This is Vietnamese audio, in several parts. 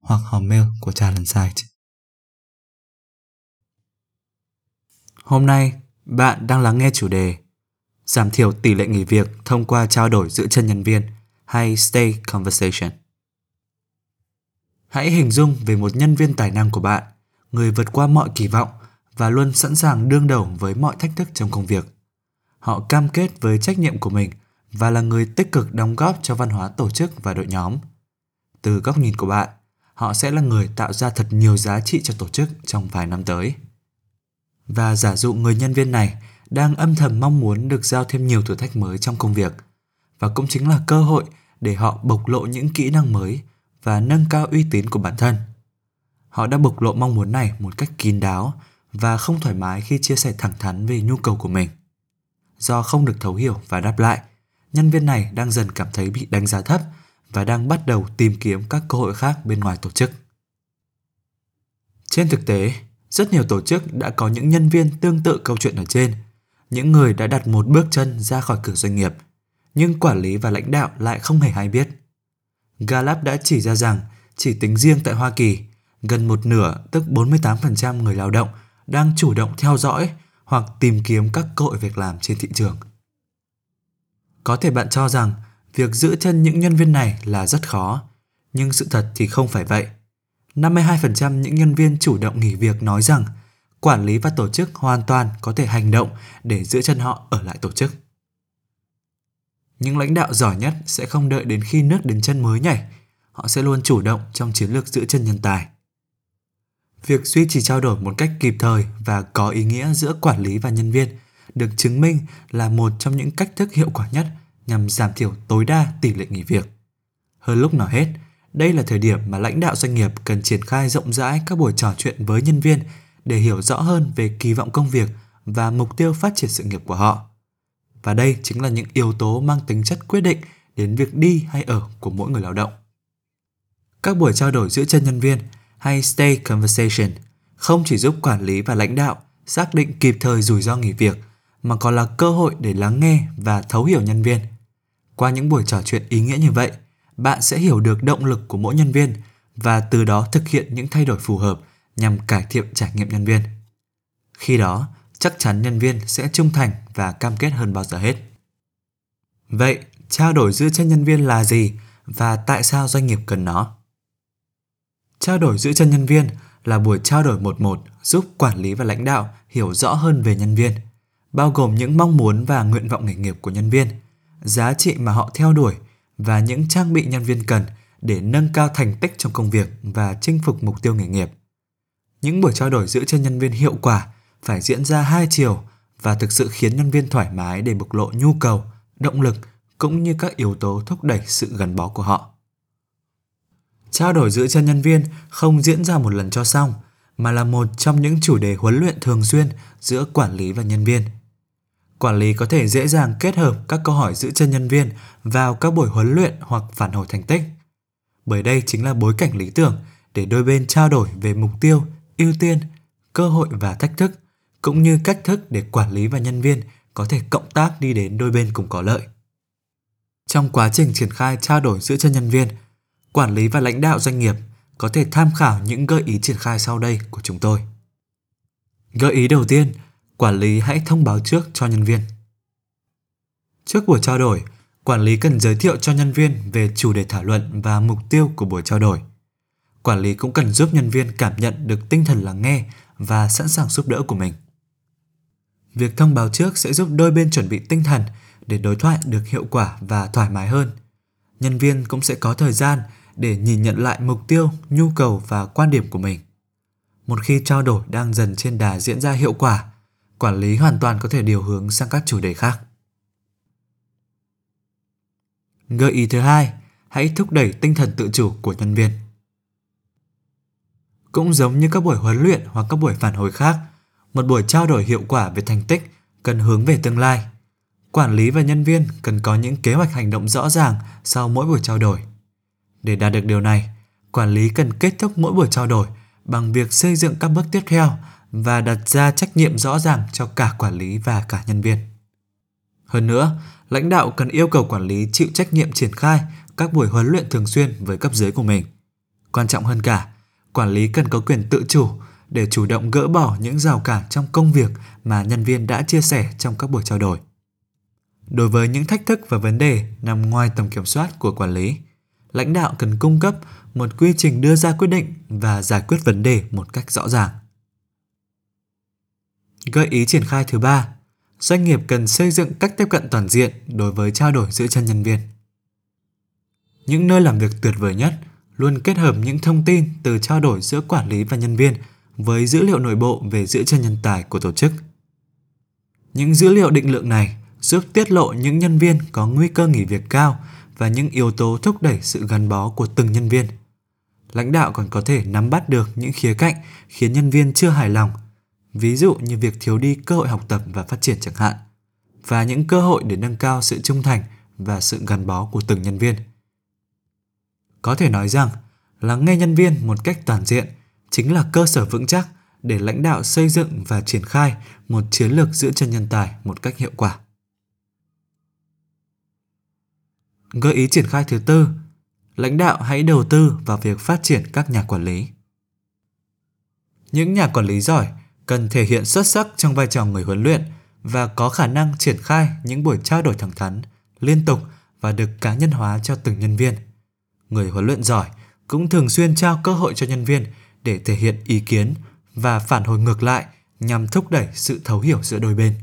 hoặc hòm mail của Talent Site. Hôm nay, bạn đang lắng nghe chủ đề Giảm thiểu tỷ lệ nghỉ việc thông qua trao đổi giữa chân nhân viên hay Stay Conversation. Hãy hình dung về một nhân viên tài năng của bạn, người vượt qua mọi kỳ vọng và luôn sẵn sàng đương đầu với mọi thách thức trong công việc. Họ cam kết với trách nhiệm của mình và là người tích cực đóng góp cho văn hóa tổ chức và đội nhóm. Từ góc nhìn của bạn, họ sẽ là người tạo ra thật nhiều giá trị cho tổ chức trong vài năm tới. Và giả dụ người nhân viên này đang âm thầm mong muốn được giao thêm nhiều thử thách mới trong công việc và cũng chính là cơ hội để họ bộc lộ những kỹ năng mới và nâng cao uy tín của bản thân. Họ đã bộc lộ mong muốn này một cách kín đáo và không thoải mái khi chia sẻ thẳng thắn về nhu cầu của mình. Do không được thấu hiểu và đáp lại, nhân viên này đang dần cảm thấy bị đánh giá thấp và đang bắt đầu tìm kiếm các cơ hội khác bên ngoài tổ chức. Trên thực tế, rất nhiều tổ chức đã có những nhân viên tương tự câu chuyện ở trên, những người đã đặt một bước chân ra khỏi cửa doanh nghiệp, nhưng quản lý và lãnh đạo lại không hề hay biết. Gallup đã chỉ ra rằng chỉ tính riêng tại Hoa Kỳ, gần một nửa tức 48% người lao động đang chủ động theo dõi hoặc tìm kiếm các cơ hội việc làm trên thị trường. Có thể bạn cho rằng việc giữ chân những nhân viên này là rất khó, nhưng sự thật thì không phải vậy. 52% những nhân viên chủ động nghỉ việc nói rằng quản lý và tổ chức hoàn toàn có thể hành động để giữ chân họ ở lại tổ chức. Những lãnh đạo giỏi nhất sẽ không đợi đến khi nước đến chân mới nhảy, họ sẽ luôn chủ động trong chiến lược giữ chân nhân tài. Việc duy trì trao đổi một cách kịp thời và có ý nghĩa giữa quản lý và nhân viên được chứng minh là một trong những cách thức hiệu quả nhất nhằm giảm thiểu tối đa tỷ lệ nghỉ việc. Hơn lúc nào hết, đây là thời điểm mà lãnh đạo doanh nghiệp cần triển khai rộng rãi các buổi trò chuyện với nhân viên để hiểu rõ hơn về kỳ vọng công việc và mục tiêu phát triển sự nghiệp của họ. Và đây chính là những yếu tố mang tính chất quyết định đến việc đi hay ở của mỗi người lao động. Các buổi trao đổi giữa chân nhân viên hay stay conversation không chỉ giúp quản lý và lãnh đạo xác định kịp thời rủi ro nghỉ việc mà còn là cơ hội để lắng nghe và thấu hiểu nhân viên. Qua những buổi trò chuyện ý nghĩa như vậy, bạn sẽ hiểu được động lực của mỗi nhân viên và từ đó thực hiện những thay đổi phù hợp nhằm cải thiện trải nghiệm nhân viên. Khi đó, chắc chắn nhân viên sẽ trung thành và cam kết hơn bao giờ hết. Vậy, trao đổi giữa chân nhân viên là gì và tại sao doanh nghiệp cần nó? Trao đổi giữa chân nhân viên là buổi trao đổi một một giúp quản lý và lãnh đạo hiểu rõ hơn về nhân viên, bao gồm những mong muốn và nguyện vọng nghề nghiệp của nhân viên, giá trị mà họ theo đuổi và những trang bị nhân viên cần để nâng cao thành tích trong công việc và chinh phục mục tiêu nghề nghiệp. Những buổi trao đổi giữa cho nhân viên hiệu quả phải diễn ra hai chiều và thực sự khiến nhân viên thoải mái để bộc lộ nhu cầu, động lực cũng như các yếu tố thúc đẩy sự gắn bó của họ. Trao đổi giữa chân nhân viên không diễn ra một lần cho xong, mà là một trong những chủ đề huấn luyện thường xuyên giữa quản lý và nhân viên. Quản lý có thể dễ dàng kết hợp các câu hỏi giữ chân nhân viên vào các buổi huấn luyện hoặc phản hồi thành tích. Bởi đây chính là bối cảnh lý tưởng để đôi bên trao đổi về mục tiêu, ưu tiên, cơ hội và thách thức, cũng như cách thức để quản lý và nhân viên có thể cộng tác đi đến đôi bên cùng có lợi. Trong quá trình triển khai trao đổi giữa chân nhân viên, quản lý và lãnh đạo doanh nghiệp có thể tham khảo những gợi ý triển khai sau đây của chúng tôi. Gợi ý đầu tiên, quản lý hãy thông báo trước cho nhân viên. Trước buổi trao đổi, quản lý cần giới thiệu cho nhân viên về chủ đề thảo luận và mục tiêu của buổi trao đổi. Quản lý cũng cần giúp nhân viên cảm nhận được tinh thần lắng nghe và sẵn sàng giúp đỡ của mình. Việc thông báo trước sẽ giúp đôi bên chuẩn bị tinh thần để đối thoại được hiệu quả và thoải mái hơn. Nhân viên cũng sẽ có thời gian để nhìn nhận lại mục tiêu, nhu cầu và quan điểm của mình. Một khi trao đổi đang dần trên đà diễn ra hiệu quả, quản lý hoàn toàn có thể điều hướng sang các chủ đề khác. Gợi ý thứ hai, hãy thúc đẩy tinh thần tự chủ của nhân viên. Cũng giống như các buổi huấn luyện hoặc các buổi phản hồi khác, một buổi trao đổi hiệu quả về thành tích cần hướng về tương lai. Quản lý và nhân viên cần có những kế hoạch hành động rõ ràng sau mỗi buổi trao đổi. Để đạt được điều này, quản lý cần kết thúc mỗi buổi trao đổi bằng việc xây dựng các bước tiếp theo và đặt ra trách nhiệm rõ ràng cho cả quản lý và cả nhân viên. Hơn nữa, lãnh đạo cần yêu cầu quản lý chịu trách nhiệm triển khai các buổi huấn luyện thường xuyên với cấp dưới của mình. Quan trọng hơn cả, quản lý cần có quyền tự chủ để chủ động gỡ bỏ những rào cản trong công việc mà nhân viên đã chia sẻ trong các buổi trao đổi. Đối với những thách thức và vấn đề nằm ngoài tầm kiểm soát của quản lý, lãnh đạo cần cung cấp một quy trình đưa ra quyết định và giải quyết vấn đề một cách rõ ràng. Gợi ý triển khai thứ ba, doanh nghiệp cần xây dựng cách tiếp cận toàn diện đối với trao đổi giữa chân nhân viên. Những nơi làm việc tuyệt vời nhất luôn kết hợp những thông tin từ trao đổi giữa quản lý và nhân viên với dữ liệu nội bộ về giữa chân nhân tài của tổ chức. Những dữ liệu định lượng này giúp tiết lộ những nhân viên có nguy cơ nghỉ việc cao và những yếu tố thúc đẩy sự gắn bó của từng nhân viên. Lãnh đạo còn có thể nắm bắt được những khía cạnh khiến nhân viên chưa hài lòng, ví dụ như việc thiếu đi cơ hội học tập và phát triển chẳng hạn, và những cơ hội để nâng cao sự trung thành và sự gắn bó của từng nhân viên. Có thể nói rằng, lắng nghe nhân viên một cách toàn diện chính là cơ sở vững chắc để lãnh đạo xây dựng và triển khai một chiến lược giữ chân nhân tài một cách hiệu quả. Gợi ý triển khai thứ tư, lãnh đạo hãy đầu tư vào việc phát triển các nhà quản lý. Những nhà quản lý giỏi cần thể hiện xuất sắc trong vai trò người huấn luyện và có khả năng triển khai những buổi trao đổi thẳng thắn, liên tục và được cá nhân hóa cho từng nhân viên. Người huấn luyện giỏi cũng thường xuyên trao cơ hội cho nhân viên để thể hiện ý kiến và phản hồi ngược lại nhằm thúc đẩy sự thấu hiểu giữa đôi bên.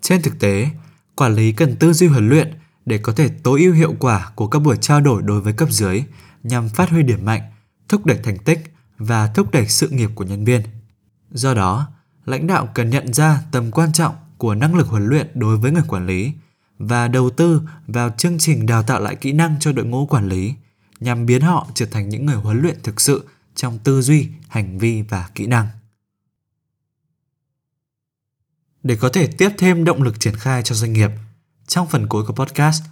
Trên thực tế, quản lý cần tư duy huấn luyện để có thể tối ưu hiệu quả của các buổi trao đổi đối với cấp dưới nhằm phát huy điểm mạnh, thúc đẩy thành tích và thúc đẩy sự nghiệp của nhân viên. Do đó, lãnh đạo cần nhận ra tầm quan trọng của năng lực huấn luyện đối với người quản lý và đầu tư vào chương trình đào tạo lại kỹ năng cho đội ngũ quản lý nhằm biến họ trở thành những người huấn luyện thực sự trong tư duy, hành vi và kỹ năng. Để có thể tiếp thêm động lực triển khai cho doanh nghiệp, trong phần cuối của podcast,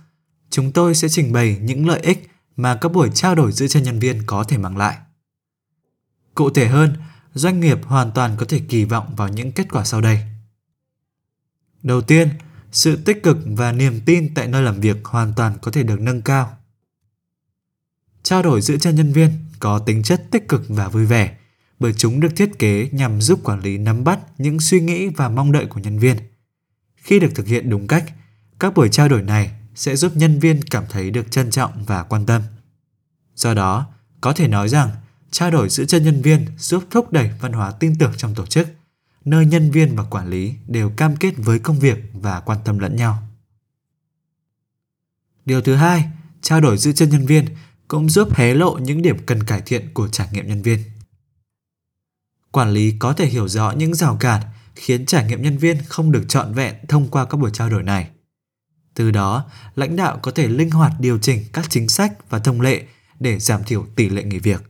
chúng tôi sẽ trình bày những lợi ích mà các buổi trao đổi giữa chân nhân viên có thể mang lại. Cụ thể hơn, doanh nghiệp hoàn toàn có thể kỳ vọng vào những kết quả sau đây. Đầu tiên, sự tích cực và niềm tin tại nơi làm việc hoàn toàn có thể được nâng cao. Trao đổi giữa chân nhân viên có tính chất tích cực và vui vẻ bởi chúng được thiết kế nhằm giúp quản lý nắm bắt những suy nghĩ và mong đợi của nhân viên. Khi được thực hiện đúng cách, các buổi trao đổi này sẽ giúp nhân viên cảm thấy được trân trọng và quan tâm. Do đó, có thể nói rằng trao đổi giữa chân nhân viên giúp thúc đẩy văn hóa tin tưởng trong tổ chức, nơi nhân viên và quản lý đều cam kết với công việc và quan tâm lẫn nhau. Điều thứ hai, trao đổi giữa chân nhân viên cũng giúp hé lộ những điểm cần cải thiện của trải nghiệm nhân viên. Quản lý có thể hiểu rõ những rào cản khiến trải nghiệm nhân viên không được trọn vẹn thông qua các buổi trao đổi này. Từ đó, lãnh đạo có thể linh hoạt điều chỉnh các chính sách và thông lệ để giảm thiểu tỷ lệ nghỉ việc.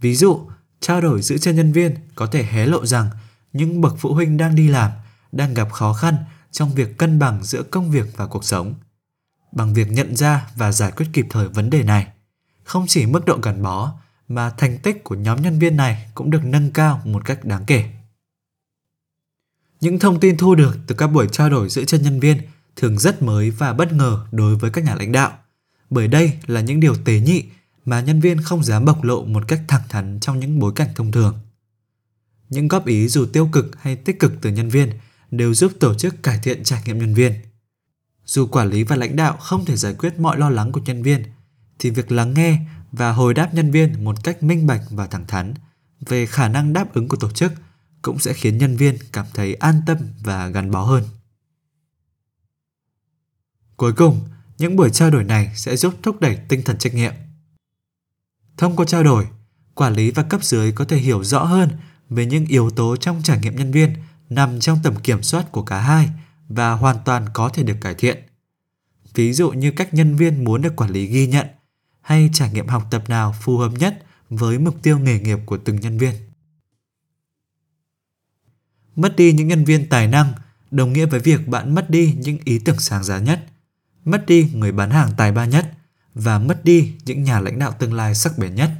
Ví dụ, trao đổi giữa chân nhân viên có thể hé lộ rằng những bậc phụ huynh đang đi làm đang gặp khó khăn trong việc cân bằng giữa công việc và cuộc sống. Bằng việc nhận ra và giải quyết kịp thời vấn đề này, không chỉ mức độ gắn bó mà thành tích của nhóm nhân viên này cũng được nâng cao một cách đáng kể. Những thông tin thu được từ các buổi trao đổi giữa chân nhân viên thường rất mới và bất ngờ đối với các nhà lãnh đạo, bởi đây là những điều tế nhị mà nhân viên không dám bộc lộ một cách thẳng thắn trong những bối cảnh thông thường. Những góp ý dù tiêu cực hay tích cực từ nhân viên đều giúp tổ chức cải thiện trải nghiệm nhân viên. Dù quản lý và lãnh đạo không thể giải quyết mọi lo lắng của nhân viên, thì việc lắng nghe và hồi đáp nhân viên một cách minh bạch và thẳng thắn về khả năng đáp ứng của tổ chức cũng sẽ khiến nhân viên cảm thấy an tâm và gắn bó hơn. Cuối cùng, những buổi trao đổi này sẽ giúp thúc đẩy tinh thần trách nhiệm. Thông qua trao đổi, quản lý và cấp dưới có thể hiểu rõ hơn về những yếu tố trong trải nghiệm nhân viên nằm trong tầm kiểm soát của cả hai và hoàn toàn có thể được cải thiện. Ví dụ như cách nhân viên muốn được quản lý ghi nhận hay trải nghiệm học tập nào phù hợp nhất với mục tiêu nghề nghiệp của từng nhân viên. Mất đi những nhân viên tài năng đồng nghĩa với việc bạn mất đi những ý tưởng sáng giá nhất, mất đi người bán hàng tài ba nhất và mất đi những nhà lãnh đạo tương lai sắc bén nhất.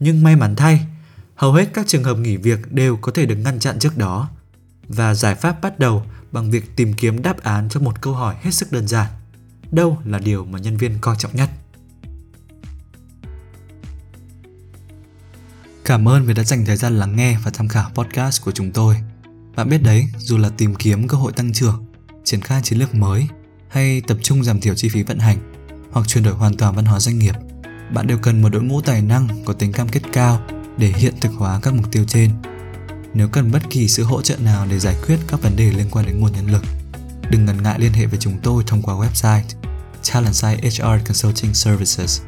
Nhưng may mắn thay, hầu hết các trường hợp nghỉ việc đều có thể được ngăn chặn trước đó và giải pháp bắt đầu bằng việc tìm kiếm đáp án cho một câu hỏi hết sức đơn giản. Đâu là điều mà nhân viên coi trọng nhất? Cảm ơn vì đã dành thời gian lắng nghe và tham khảo podcast của chúng tôi. Bạn biết đấy, dù là tìm kiếm cơ hội tăng trưởng, triển khai chiến lược mới hay tập trung giảm thiểu chi phí vận hành hoặc chuyển đổi hoàn toàn văn hóa doanh nghiệp, bạn đều cần một đội ngũ tài năng có tính cam kết cao để hiện thực hóa các mục tiêu trên. Nếu cần bất kỳ sự hỗ trợ nào để giải quyết các vấn đề liên quan đến nguồn nhân lực, đừng ngần ngại liên hệ với chúng tôi thông qua website Talentside HR Consulting Services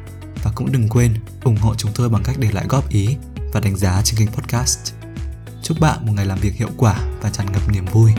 và cũng đừng quên ủng hộ chúng tôi bằng cách để lại góp ý và đánh giá trên kênh podcast. Chúc bạn một ngày làm việc hiệu quả và tràn ngập niềm vui.